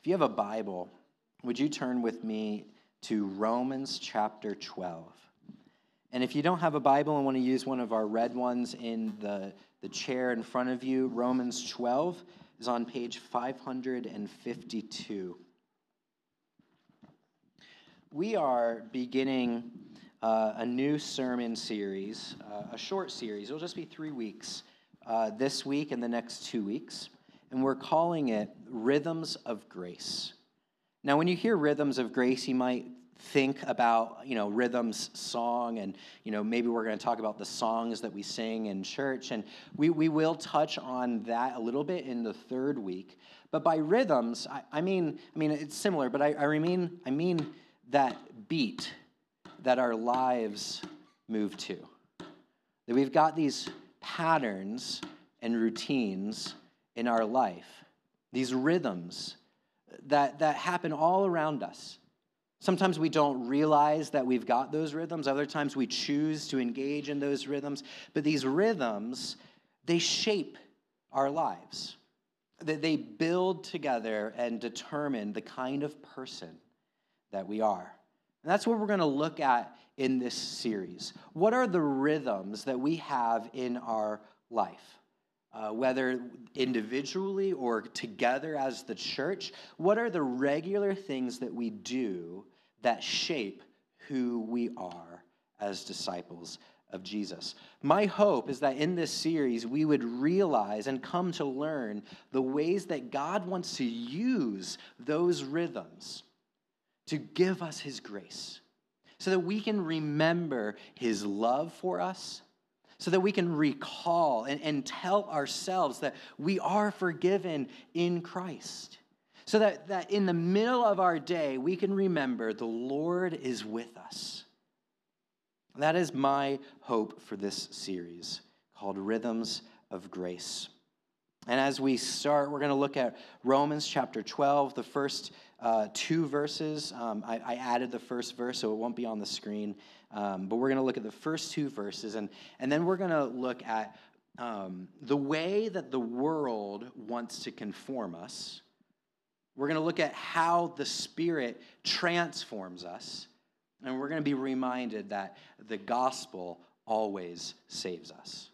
if you have a Bible, would you turn with me to Romans chapter 12? And if you don't have a Bible and want to use one of our red ones in the, the chair in front of you, Romans 12 is on page 552. We are beginning uh, a new sermon series, uh, a short series. It'll just be three weeks uh, this week and the next two weeks. And we're calling it Rhythms of Grace. Now, when you hear Rhythms of Grace, you might think about you know rhythms song and you know maybe we're going to talk about the songs that we sing in church and we, we will touch on that a little bit in the third week but by rhythms i, I mean i mean it's similar but I, I mean i mean that beat that our lives move to. That we've got these patterns and routines in our life, these rhythms that, that happen all around us. Sometimes we don't realize that we've got those rhythms. Other times we choose to engage in those rhythms. But these rhythms, they shape our lives. They build together and determine the kind of person that we are. And that's what we're going to look at in this series. What are the rhythms that we have in our life? Uh, whether individually or together as the church, what are the regular things that we do that shape who we are as disciples of Jesus? My hope is that in this series, we would realize and come to learn the ways that God wants to use those rhythms to give us His grace so that we can remember His love for us, so that we can recall and, and tell ourselves that we are forgiven in Christ. So that, that in the middle of our day, we can remember the Lord is with us. That is my hope for this series called Rhythms of Grace. And as we start, we're going to look at Romans chapter 12, the first uh, two verses. Um, I, I, added the first verse, so it won't be on the screen. Um, but we're going to look at the first two verses, and, and then we're going to look at um, the way that the world wants to conform us. We're going to look at how the Spirit transforms us, and we're going to be reminded that the gospel always saves us.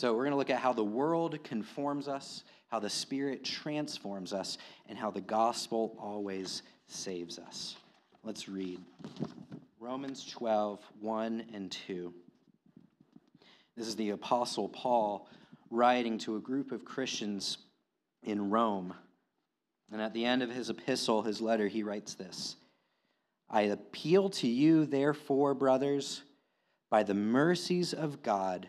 So, we're going to look at how the world conforms us how the Spirit transforms us, and how the gospel always saves us. Let's read Romans 12, 1 and 2. This is the Apostle Paul writing to a group of Christians in Rome. And at the end of his epistle, his letter, he writes this I appeal to you, therefore, brothers, by the mercies of God,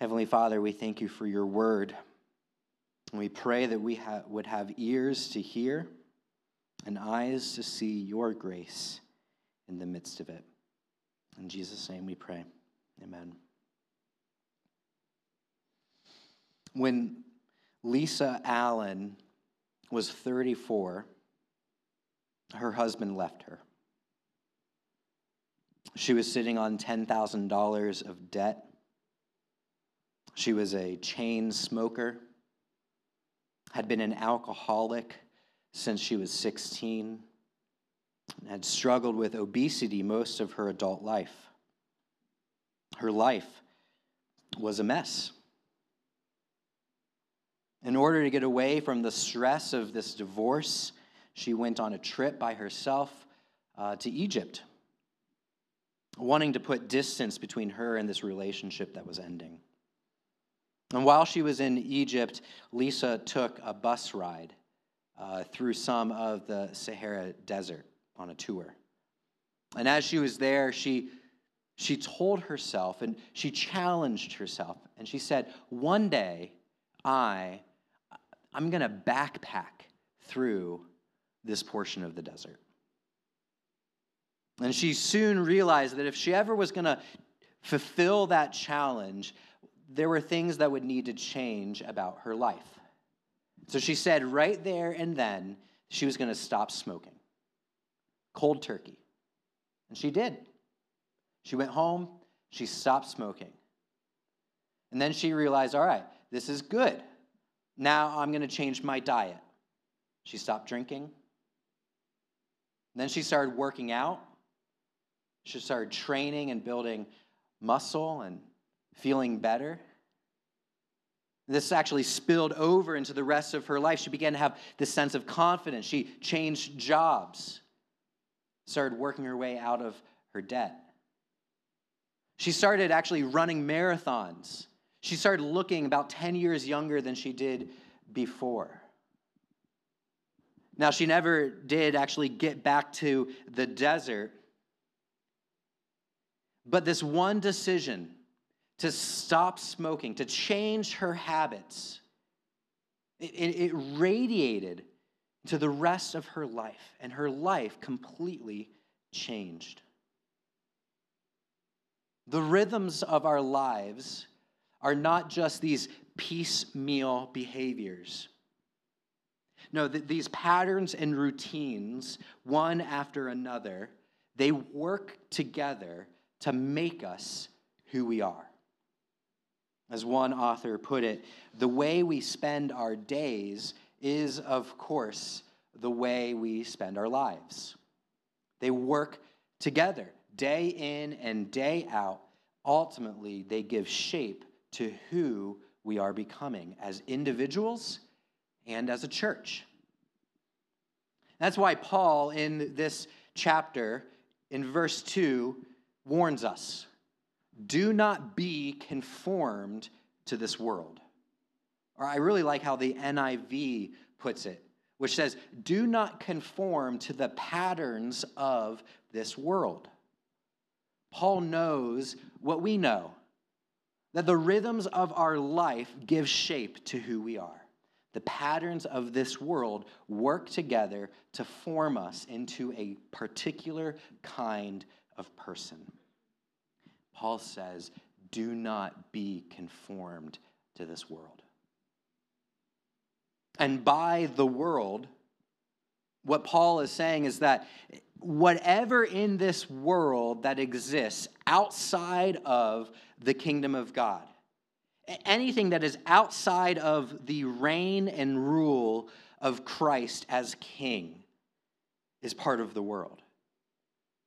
Heavenly Father, we thank you for your word. We pray that we ha- would have ears to hear and eyes to see your grace in the midst of it. In Jesus' name we pray. Amen. When Lisa Allen was 34, her husband left her. She was sitting on $10,000 of debt. She was a chain smoker had been an alcoholic since she was 16, had struggled with obesity most of her adult life. Her life was a mess. In order to get away from the stress of this divorce, she went on a trip by herself uh, to Egypt, wanting to put distance between her and this relationship that was ending. And while she was in Egypt, Lisa took a bus ride uh, through some of the Sahara Desert on a tour. And as she was there, she, she told herself and she challenged herself. And she said, One day, I, I'm going to backpack through this portion of the desert. And she soon realized that if she ever was going to fulfill that challenge, there were things that would need to change about her life. So she said right there and then she was going to stop smoking. Cold turkey. And she did. She went home, she stopped smoking. And then she realized, all right, this is good. Now I'm going to change my diet. She stopped drinking. Then she started working out. She started training and building muscle and feeling better. This actually spilled over into the rest of her life. She began to have this sense of confidence. She changed jobs, started working her way out of her debt. She started actually running marathons. She started looking about 10 years younger than she did before. Now, she never did actually get back to the desert, but this one decision to stop smoking, to change her habits, it, it, it radiated to the rest of her life, and her life completely changed. The rhythms of our lives are not just these piecemeal behaviors. No, th- these patterns and routines, one after another, they work together to make us who we are. As one author put it, the way we spend our days is, of course, the way we spend our lives. They work together, day in and day out. Ultimately, they give shape to who we are becoming as individuals and as a church. That's why Paul, in this chapter, in verse 2, warns us do not be conformed to this world. Or I really like how the NIV puts it, which says, do not conform to the patterns of this world. Paul knows what we know that the rhythms of our life give shape to who we are. The patterns of this world work together to form us into a particular kind of person. Paul says, Do not be conformed to this world. And by the world, what Paul is saying is that whatever in this world that exists outside of the kingdom of God, anything that is outside of the reign and rule of Christ as king, is part of the world.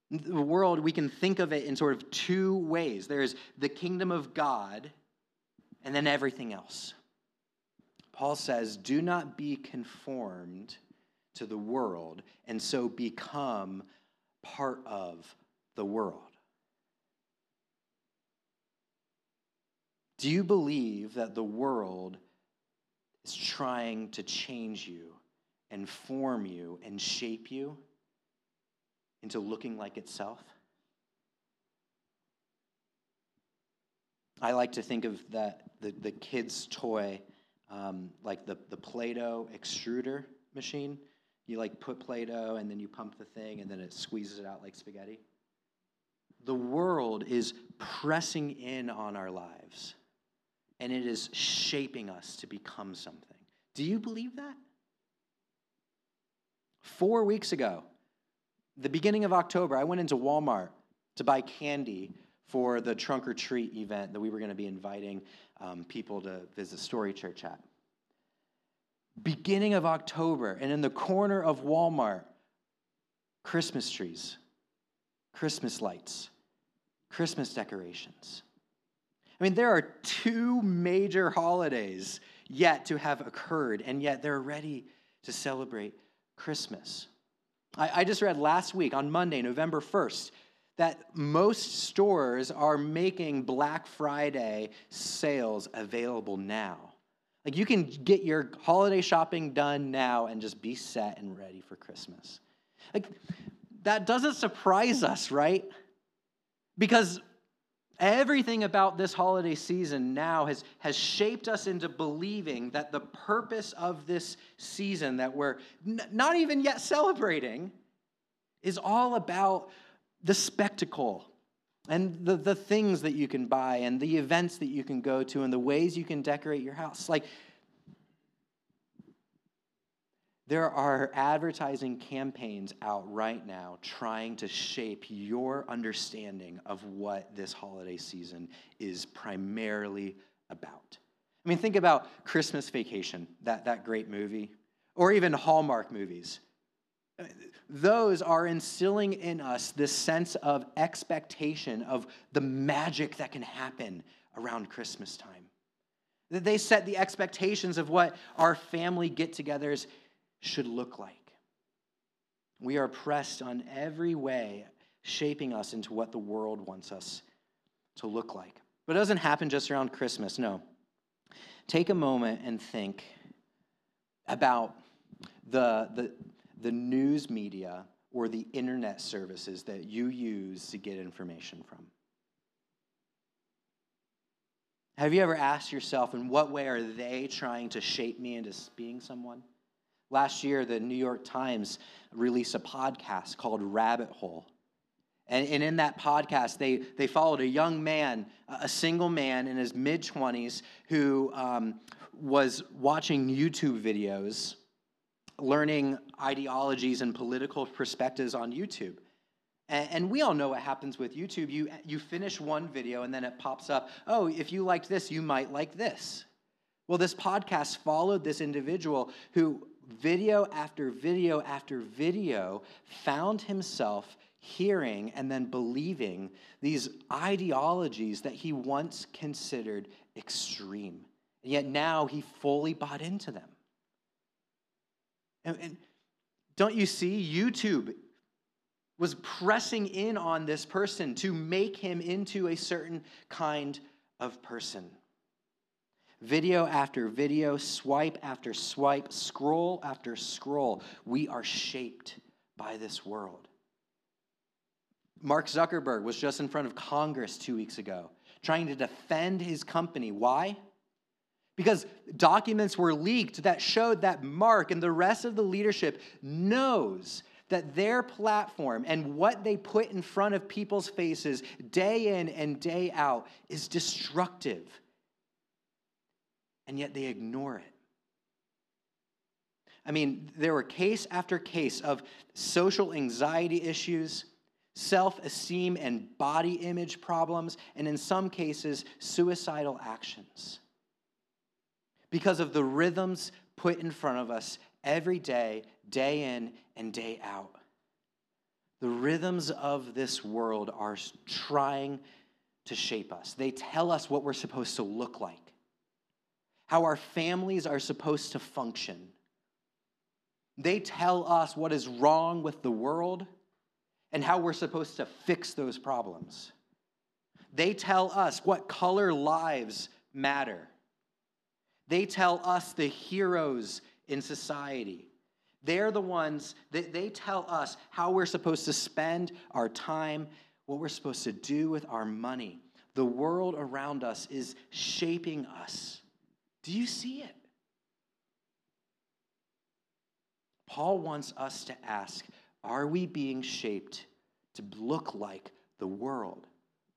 The world, we can think of it in sort of two ways there's the kingdom of God, and then everything else. Paul says, Do not be conformed to the world and so become part of the world. Do you believe that the world is trying to change you and form you and shape you into looking like itself? I like to think of that the, the kid's toy, um, like the, the Play Doh extruder machine. You like put Play Doh and then you pump the thing and then it squeezes it out like spaghetti. The world is pressing in on our lives and it is shaping us to become something. Do you believe that? Four weeks ago, the beginning of October, I went into Walmart to buy candy for the trunk or treat event that we were going to be inviting um, people to visit Story Church at. Beginning of October, and in the corner of Walmart, Christmas trees, Christmas lights, Christmas decorations. I mean, there are two major holidays yet to have occurred, and yet they're ready to celebrate Christmas. I, I just read last week on Monday, November 1st, that most stores are making Black Friday sales available now. Like you can get your holiday shopping done now and just be set and ready for Christmas. Like that doesn't surprise us, right? Because Everything about this holiday season now has, has shaped us into believing that the purpose of this season that we're n- not even yet celebrating is all about the spectacle and the, the things that you can buy and the events that you can go to and the ways you can decorate your house. Like, there are advertising campaigns out right now trying to shape your understanding of what this holiday season is primarily about. I mean, think about Christmas Vacation, that, that great movie, or even Hallmark movies. Those are instilling in us this sense of expectation of the magic that can happen around Christmas time. They set the expectations of what our family get togethers should look like. We are pressed on every way, shaping us into what the world wants us to look like. But it doesn't happen just around Christmas, no. Take a moment and think about the, the, the news media or the internet services that you use to get information from. Have you ever asked yourself, in what way are they trying to shape me into being someone? Last year, the New York Times released a podcast called Rabbit Hole. And, and in that podcast, they, they followed a young man, a single man in his mid 20s, who um, was watching YouTube videos, learning ideologies and political perspectives on YouTube. And, we all know what happens with YouTube. You, you finish one video, and then it pops up oh, if you liked this, you might like this. Well, this podcast followed this individual who video after video after video, found himself hearing and then believing these ideologies that he once considered extreme. And yet now he fully bought into them. And, and don't you see? YouTube was pressing in on this person to make him into a certain kind of person. Video after video, swipe after swipe, scroll after scroll, we are shaped by this world. Mark Zuckerberg was just in front of Congress two weeks ago trying to defend his company. Why? Because documents were leaked that showed that Mark and the rest of the leadership knows that their platform and what they put in front of people's faces day in and day out is destructive and yet they ignore it. I mean, there were case after case of social anxiety issues, self esteem and body image problems, and in some cases, suicidal actions. Because of the rhythms put in front of us every day, day in and day out. The rhythms of this world are trying to shape us. They tell us what we're supposed to look like how our families are supposed to function. They tell us what is wrong with the world and how we're supposed to fix those problems. They tell us what color lives matter. They tell us the heroes in society. They're the ones that they tell us how we're supposed to spend our time, what we're supposed to do with our money. The world around us is shaping us. Do you see it? Paul wants us to ask are we being shaped to look like the world,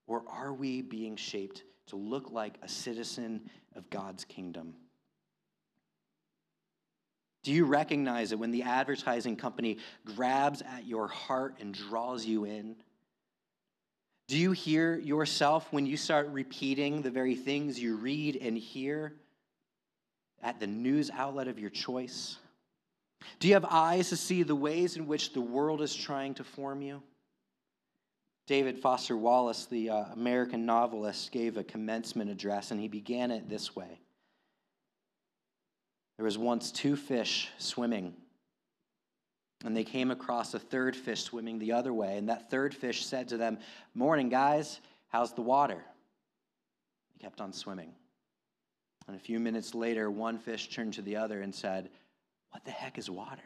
or are we being shaped to look like a citizen of God's kingdom? Do you recognize it when the advertising company grabs at your heart and draws you in? Do you hear yourself when you start repeating the very things you read and hear? At the news outlet of your choice? Do you have eyes to see the ways in which the world is trying to form you? David Foster Wallace, the uh, American novelist, gave a commencement address, and he began it this way There was once two fish swimming, and they came across a third fish swimming the other way, and that third fish said to them, Morning, guys, how's the water? He kept on swimming. And a few minutes later, one fish turned to the other and said, What the heck is water?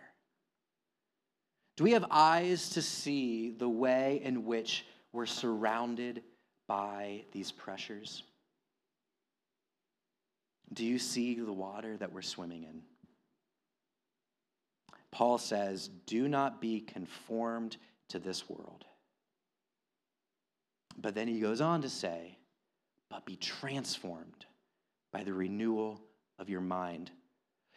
Do we have eyes to see the way in which we're surrounded by these pressures? Do you see the water that we're swimming in? Paul says, Do not be conformed to this world. But then he goes on to say, But be transformed by the renewal of your mind.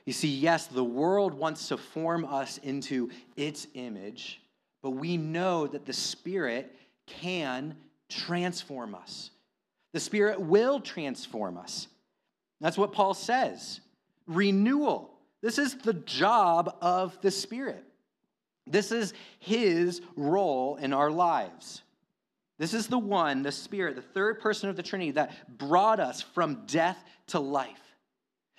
You see, yes, the world wants to form us into its image, but we know that the Spirit can transform us. The Spirit will transform us. That's what Paul says. Renewal. This is the job of the Spirit. This is his role in our lives. This is the one, the Spirit, the third person of the Trinity that brought us from death to life.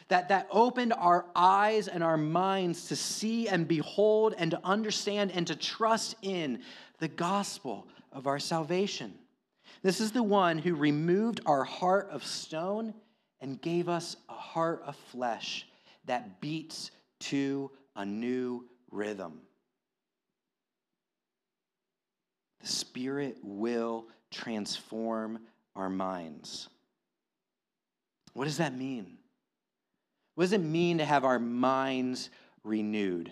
That, that opened our eyes and our minds to see and behold and to understand and to trust in the gospel of our salvation. This is the one who removed our heart of stone and gave us a heart of flesh that beats to a new rhythm. The Spirit will transform our minds. What does that mean? What does it mean to have our minds renewed?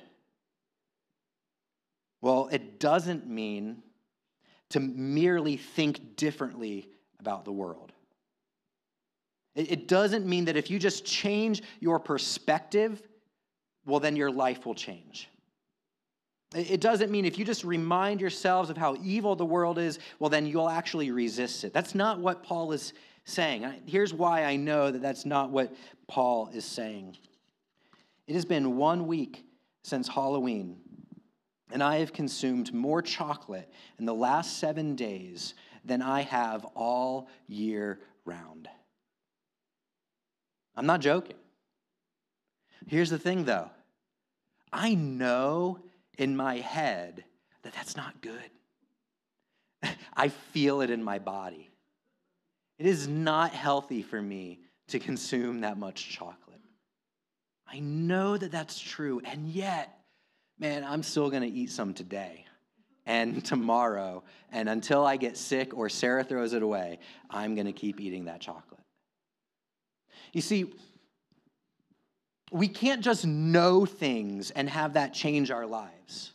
Well, it doesn't mean to merely think differently about the world. It doesn't mean that if you just change your perspective, well, then your life will change. It doesn't mean if you just remind yourselves of how evil the world is, well, then you'll actually resist it. That's not what Paul is saying. Here's why I know that that's not what Paul is saying. It has been one week since Halloween, and I have consumed more chocolate in the last seven days than I have all year round. I'm not joking. Here's the thing, though I know in my head that that's not good. I feel it in my body. It is not healthy for me to consume that much chocolate. I know that that's true, and yet, man, I'm still gonna eat some today and tomorrow, and until I get sick or Sarah throws it away, I'm gonna keep eating that chocolate. You see, we can't just know things and have that change our lives.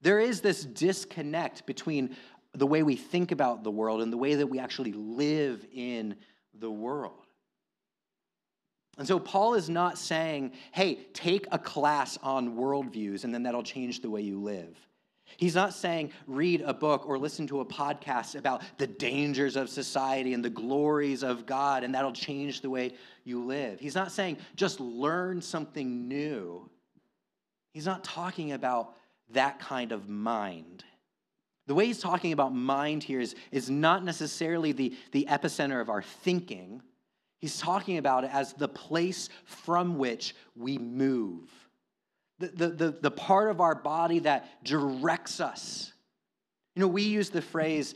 There is this disconnect between the way we think about the world and the way that we actually live in the world. And so Paul is not saying, hey, take a class on worldviews and then that'll change the way you live. He's not saying read a book or listen to a podcast about the dangers of society and the glories of God, and that'll change the way you live. He's not saying just learn something new. He's not talking about that kind of mind. The way he's talking about mind here is, is not necessarily the, the epicenter of our thinking. He's talking about it as the place from which we move the, the, the, part of our body that directs us. You know, we use the phrase,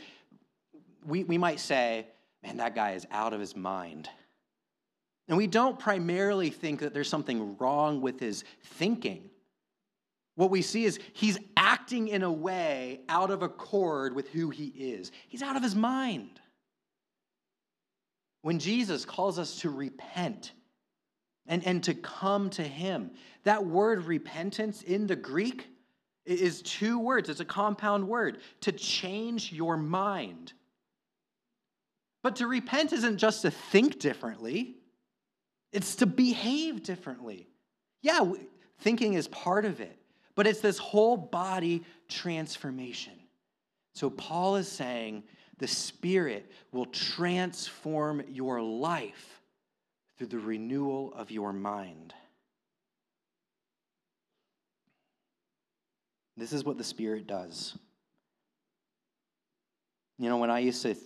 we, we might say, man, that guy is out of his mind. And we don't primarily think that there's something wrong with his thinking. What we see is he's acting in a way out of accord with who he is. He's out of his mind. When Jesus calls us to repent, and, and to come to Him. That word repentance in the Greek is two words, it's a compound word to change your mind. But to repent isn't just to think differently, it's to behave differently. Yeah, thinking is part of it, but it's this whole body transformation. So Paul is saying the Spirit will transform your life through the renewal of your mind. This is what the Spirit does. You know, when I used to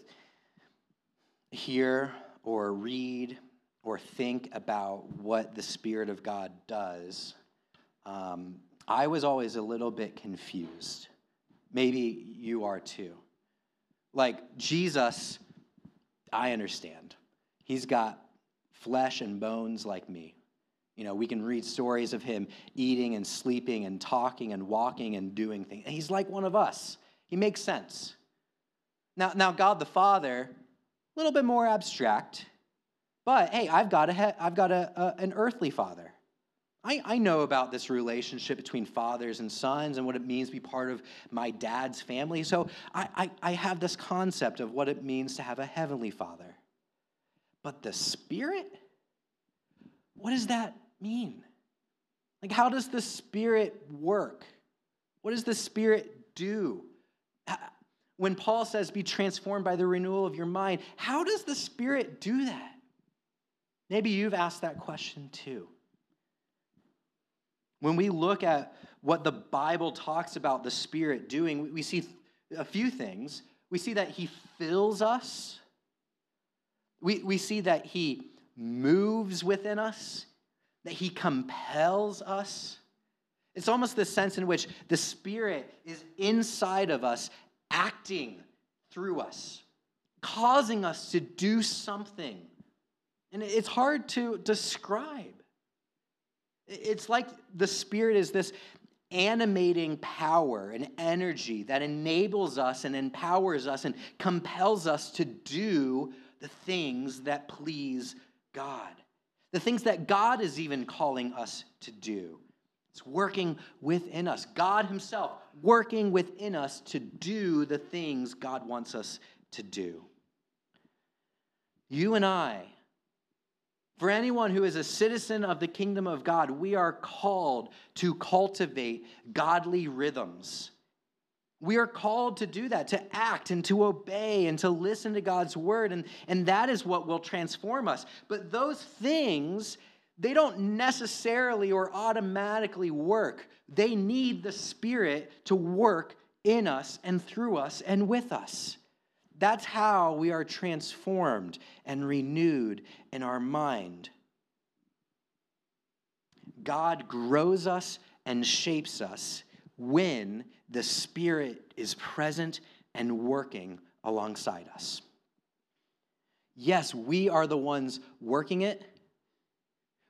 hear or read or think about what the Spirit of God does, um, I was always a little bit confused. Maybe you are too. Like Jesus, I understand. He's got flesh and bones like me. You know, we can read stories of him eating and sleeping and talking and walking and doing things. And he's like one of us. He makes sense. Now, now God the Father, A little bit more abstract. But hey, I've got, a, I've got a, a, an earthly father. I, I know about this relationship between fathers and sons and what it means to be part of my dad's family. So I, I, I have this concept of what it means to have a heavenly father. But the Spirit? What does that mean? Like, how does the Spirit work? What does the Spirit do? When Paul says, be transformed by the renewal of your mind, how does the Spirit do that? Maybe you've asked that question too. When we look at what the Bible talks about the Spirit doing, we see a few things. We see that He fills us, we, we see that He moves within us, that He compels us. It's almost the sense in which the Spirit is inside of us, acting through us, causing us to do something. And it's hard to describe. It's like the Spirit is this animating power and energy that enables us and empowers us and compels us to do the things that please God, the things that God is even calling us to do. It's working within us. God Himself working within us to do the things God wants us to do. You and I for anyone who is a citizen of the kingdom of God, we are called to cultivate godly rhythms. We are called to do that, to act and to obey and to listen to God's word. And, and that is what will transform us. But those things, they don't necessarily or automatically work. They need the Spirit to work in us and through us and with us. That's how we are transformed and renewed in our mind. God grows us and shapes us when the Spirit is present and working alongside us. Yes, we are the ones working it,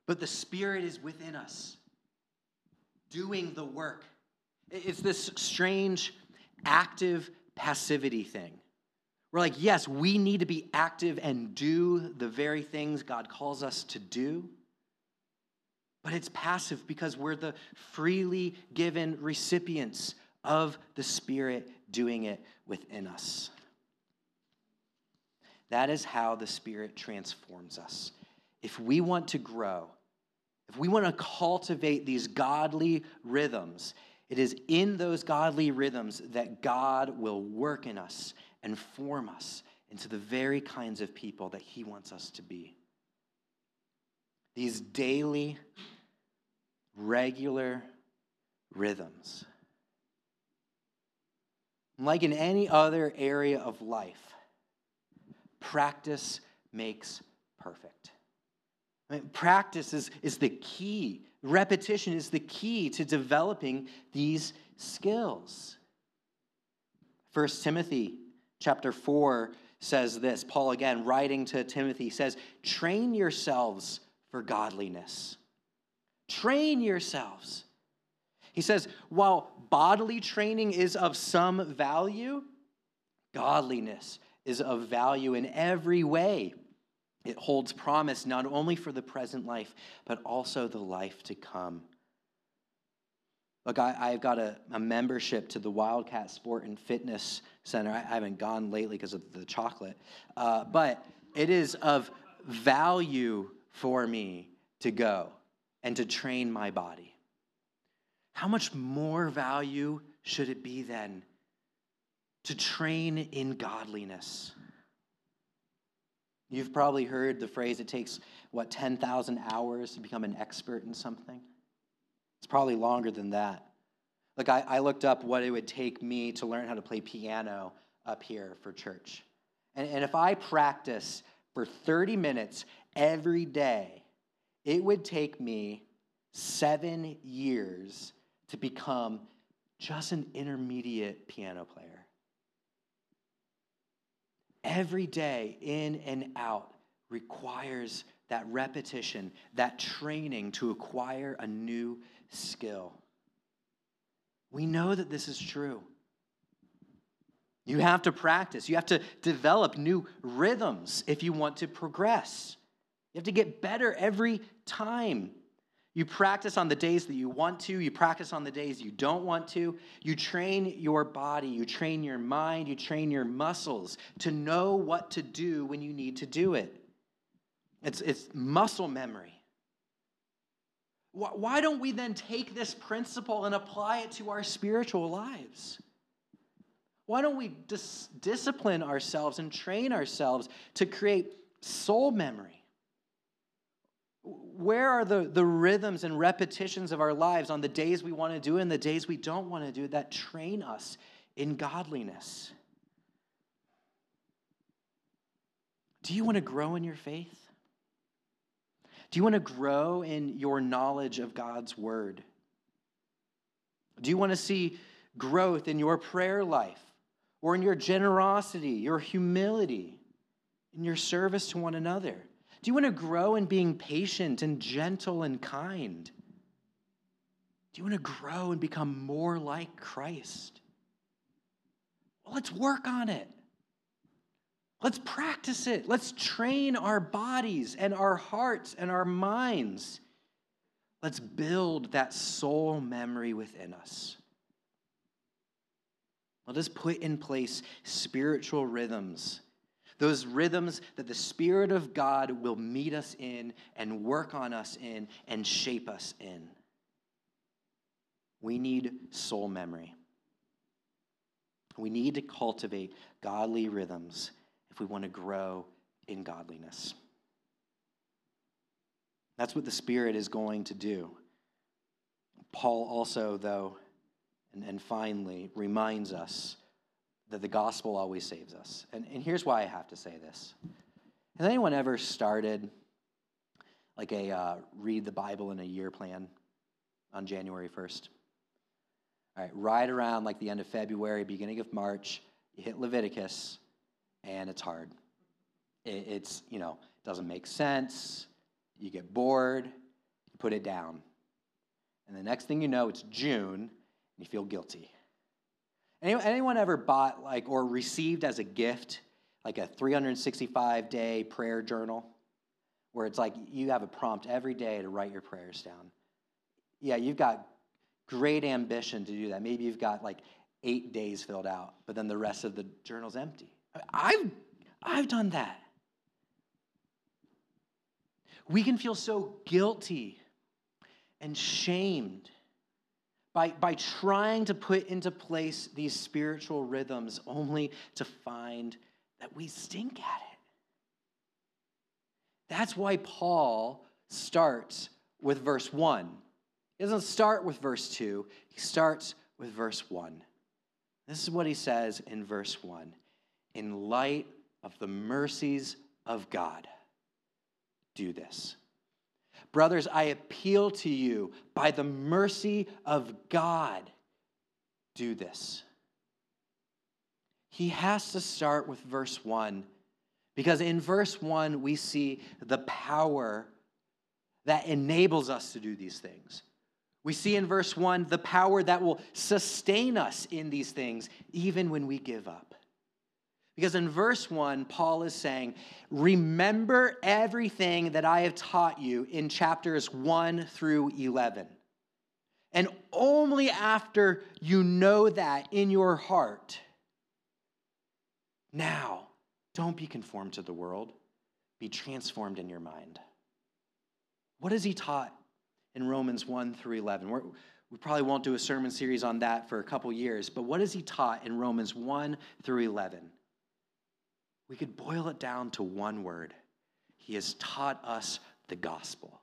but the Spirit is within us, doing the work. It's this strange active passivity thing. We're like, yes, we need to be active and do the very things God calls us to do. But it's passive because we're the freely given recipients of the Spirit doing it within us. That is how the Spirit transforms us. If we want to grow, if we want to cultivate these godly rhythms, it is in those godly rhythms that God will work in us and form us into the very kinds of people that He wants us to be. These daily, regular rhythms. Like in any other area of life, practice makes perfect. I mean, practice is, is the key. Repetition is the key to developing these skills. First Timothy chapter 4 says this Paul, again, writing to Timothy, says, Train yourselves for godliness. Train yourselves. He says, while bodily training is of some value, godliness is of value in every way. It holds promise not only for the present life, but also the life to come. Look, I, have got a, a, membership to the Wildcat Sport and Fitness Center. I, I haven't gone lately because of the chocolate, uh, but it is of value for me to go and to train my body. How much more value should it be then to train in godliness? You've probably heard the phrase it takes, what, 10,000 hours to become an expert in something? It's probably longer than that. Like, I, I looked up what it would take me to learn how to play piano up here for church. And, and if I practice for 30 minutes every day, it would take me seven years to become just an intermediate piano player. Every day, in and out, requires that repetition, that training to acquire a new skill. We know that this is true. You have to practice. You have to develop new rhythms if you want to progress. You have to get better every time. You practice on the days that you want to, you practice on the days you don't want to. You train your body, you train your mind, you train your muscles to know what to do when you need to do it. It's, it's muscle memory. Why don't we then take this principle and apply it to our spiritual lives? Why don't we dis- discipline ourselves and train ourselves to create soul memory? Where are the, the rhythms and repetitions of our lives on the days we want to do and the days we don't want to do that train us in godliness? Do you want to grow in your faith? Do you want to grow in your knowledge of God's word? Do you want to see growth in your prayer life or in your generosity, your humility, in your service to one another? Do you want to grow in being patient and gentle and kind? Do you want to grow and become more like Christ? Well, let's work on it. Let's practice it. Let's train our bodies and our hearts and our minds. Let's build that soul memory within us. Let us put in place spiritual rhythms, those rhythms that the Spirit of God will meet us in and work on us in and shape us in. We need soul memory. We need to cultivate godly rhythms if we want to grow in godliness. That's what the Spirit is going to do. Paul also, though, and, and finally, reminds us that the gospel always saves us. And, and here's why I have to say this. Has anyone ever started like a uh, read the Bible in a year plan on January 1st? All right, right around like the end of February, beginning of March, you hit Leviticus, and it's hard. It, it's, you know, it doesn't make sense. You get bored, you put it down. And the next thing you know, it's June, and you feel guilty. Anyone, ever bought like or received as a gift like a 365 day prayer journal where it's like you have a prompt every day to write your prayers down? Yeah, you've got great ambition to do that. Maybe you've got like eight days filled out, but then the rest of the journal's empty. I've, I've done that. We can feel so guilty and shamed by, by trying to put into place these spiritual rhythms only to find that we stink at it. That's why Paul starts with verse 1. He doesn't start with verse 2, he starts with verse 1. This is what he says in verse 1 in light of the mercies of God, do this. Brothers, I appeal to you by the mercy of God, do this. He has to start with verse 1 because in verse 1 we see the power that enables us to do these things. We see in verse 1 the power that will sustain us in these things even when we give up. Because in verse 1, Paul is saying, Remember everything that I have taught you in chapters 1 through 11. And only after you know that in your heart, now, don't be conformed to the world, be transformed in your mind. What has he taught in Romans 1 through 11? We're, we probably won't do a sermon series on that for a couple years, but what has he taught in Romans 1 through 11? We could boil it down to one word He has taught us the gospel.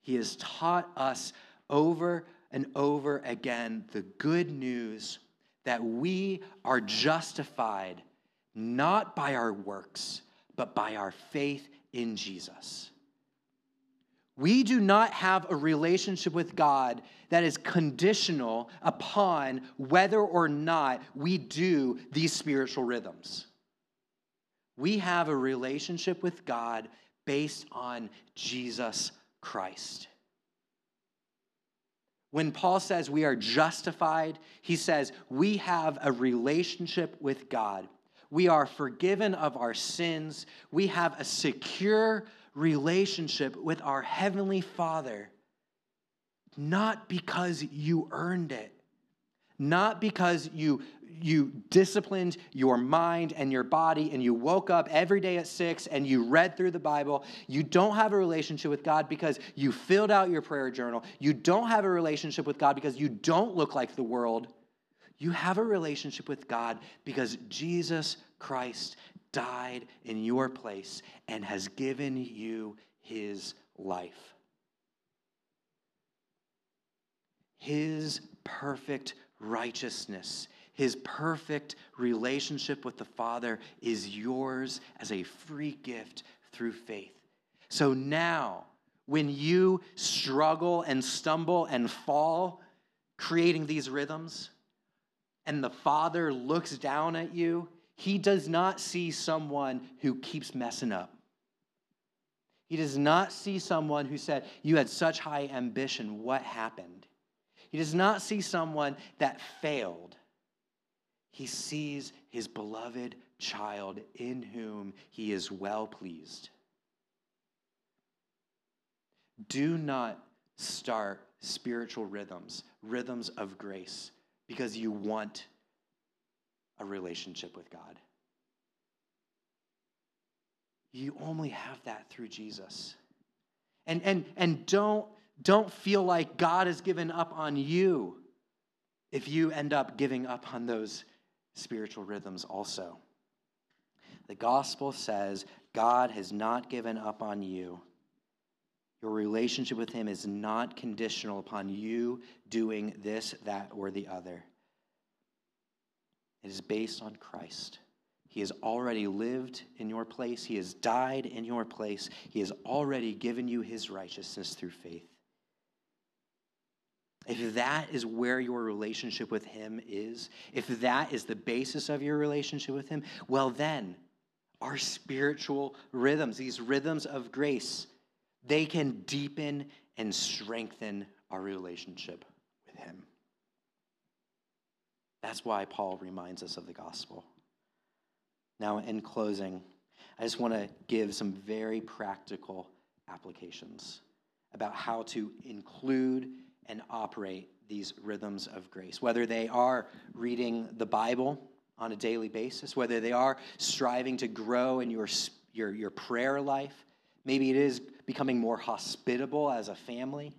He has taught us over and over again the good news that we are justified not by our works, but by our faith in Jesus. We do not have a relationship with God that is conditional upon whether or not we do these spiritual rhythms. We have a relationship with God based on Jesus Christ. When Paul says we are justified, he says we have a relationship with God. We are forgiven of our sins. We have a secure relationship with our Heavenly Father, not because you earned it, not because you you disciplined your mind and your body and you woke up every day at six and you read through the Bible. You don't have a relationship with God because you filled out your prayer journal. You don't have a relationship with God because you don't look like the world. You have a relationship with God because Jesus Christ died in your place and has given you his life. His perfect righteousness his perfect relationship with the Father is yours as a free gift through faith. So now, when you struggle and stumble and fall creating these rhythms, and the Father looks down at you, he does not see someone who keeps messing up. He does not see someone who said, You had such high ambition, what happened? He does not see someone that failed. He sees his beloved child in whom he is well pleased. Do not start spiritual rhythms, rhythms of grace, because you want a relationship with God. You only have that through Jesus. And, and, and don't, don't feel like God has given up on you if you end up giving up on those spiritual rhythms also. The gospel says God has not given up on you. Your relationship with Him is not conditional upon you doing this, that, or the other. It is based on Christ. He has already lived in your place. He has died in your place. He has already given you his righteousness through faith. If that is where your relationship with Him is, if that is the basis of your relationship with Him, well, then our spiritual rhythms, these rhythms of grace, they can deepen and strengthen our relationship with Him. That's why Paul reminds us of the gospel. Now, in closing, I just want to give some very practical applications about how to include and operate these rhythms of grace, whether they are reading the Bible on a daily basis, whether they are striving to grow in your, your, your prayer life, maybe it is becoming more hospitable as a family.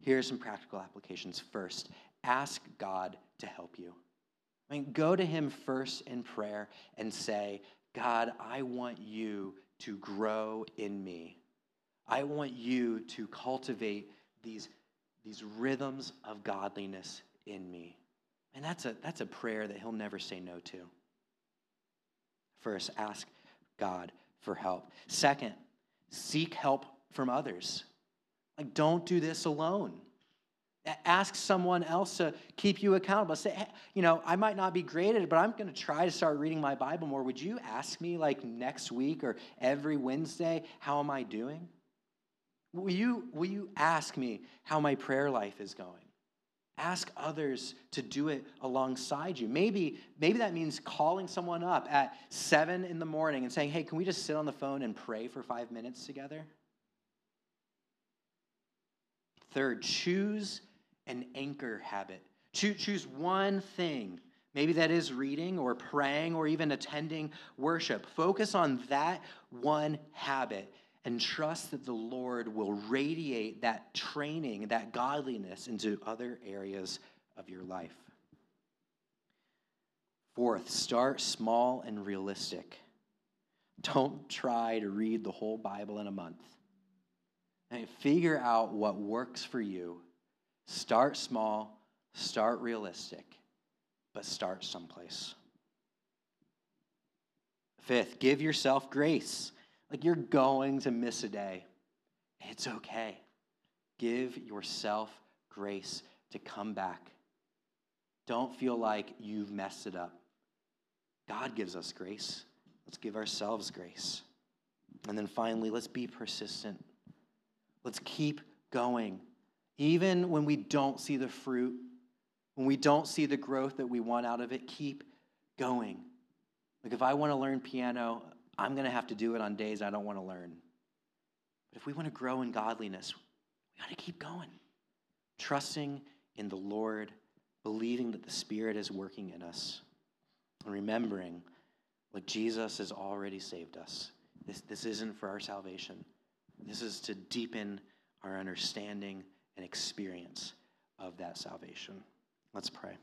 Here are some practical applications. First, ask God to help you. I mean, go to Him first in prayer and say, God, I want you to grow in me. I want you to cultivate these these rhythms of godliness in me. And that's a, that's a prayer that he'll never say no to. First, ask God for help. Second, seek help from others. Like, don't do this alone. Ask someone else to keep you accountable. Say, hey, you know, I might not be graded, but I'm going to try to start reading my Bible more. Would you ask me, like, next week or every Wednesday, how am I doing? Will you, will you ask me how my prayer life is going? Ask others to do it alongside you. Maybe, maybe that means calling someone up at seven in the morning and saying, hey, can we just sit on the phone and pray for five minutes together? Third, choose an anchor habit. Choose, choose one thing. Maybe that is reading or praying or even attending worship. Focus on that one habit and trust that the Lord will radiate that training, that godliness into other areas of your life. Fourth, start small and realistic. Don't try to read the whole Bible in a month. And figure out what works for you. Start small, start realistic, but start someplace. Fifth, give yourself grace. Like you're going to miss a day. It's okay. Give yourself grace to come back. Don't feel like you've messed it up. God gives us grace. Let's give ourselves grace. And then finally, let's be persistent. Let's keep going. Even when we don't see the fruit, when we don't see the growth that we want out of it, keep going. Like if I want to learn piano, I'm going to have to do it on days I don't want to learn. But if we want to grow in godliness, we got to keep going. Trusting in the Lord, believing that the Spirit is working in us, and remembering like Jesus has already saved us. This, this isn't for our salvation. This is to deepen our understanding and experience of that salvation. Let's pray.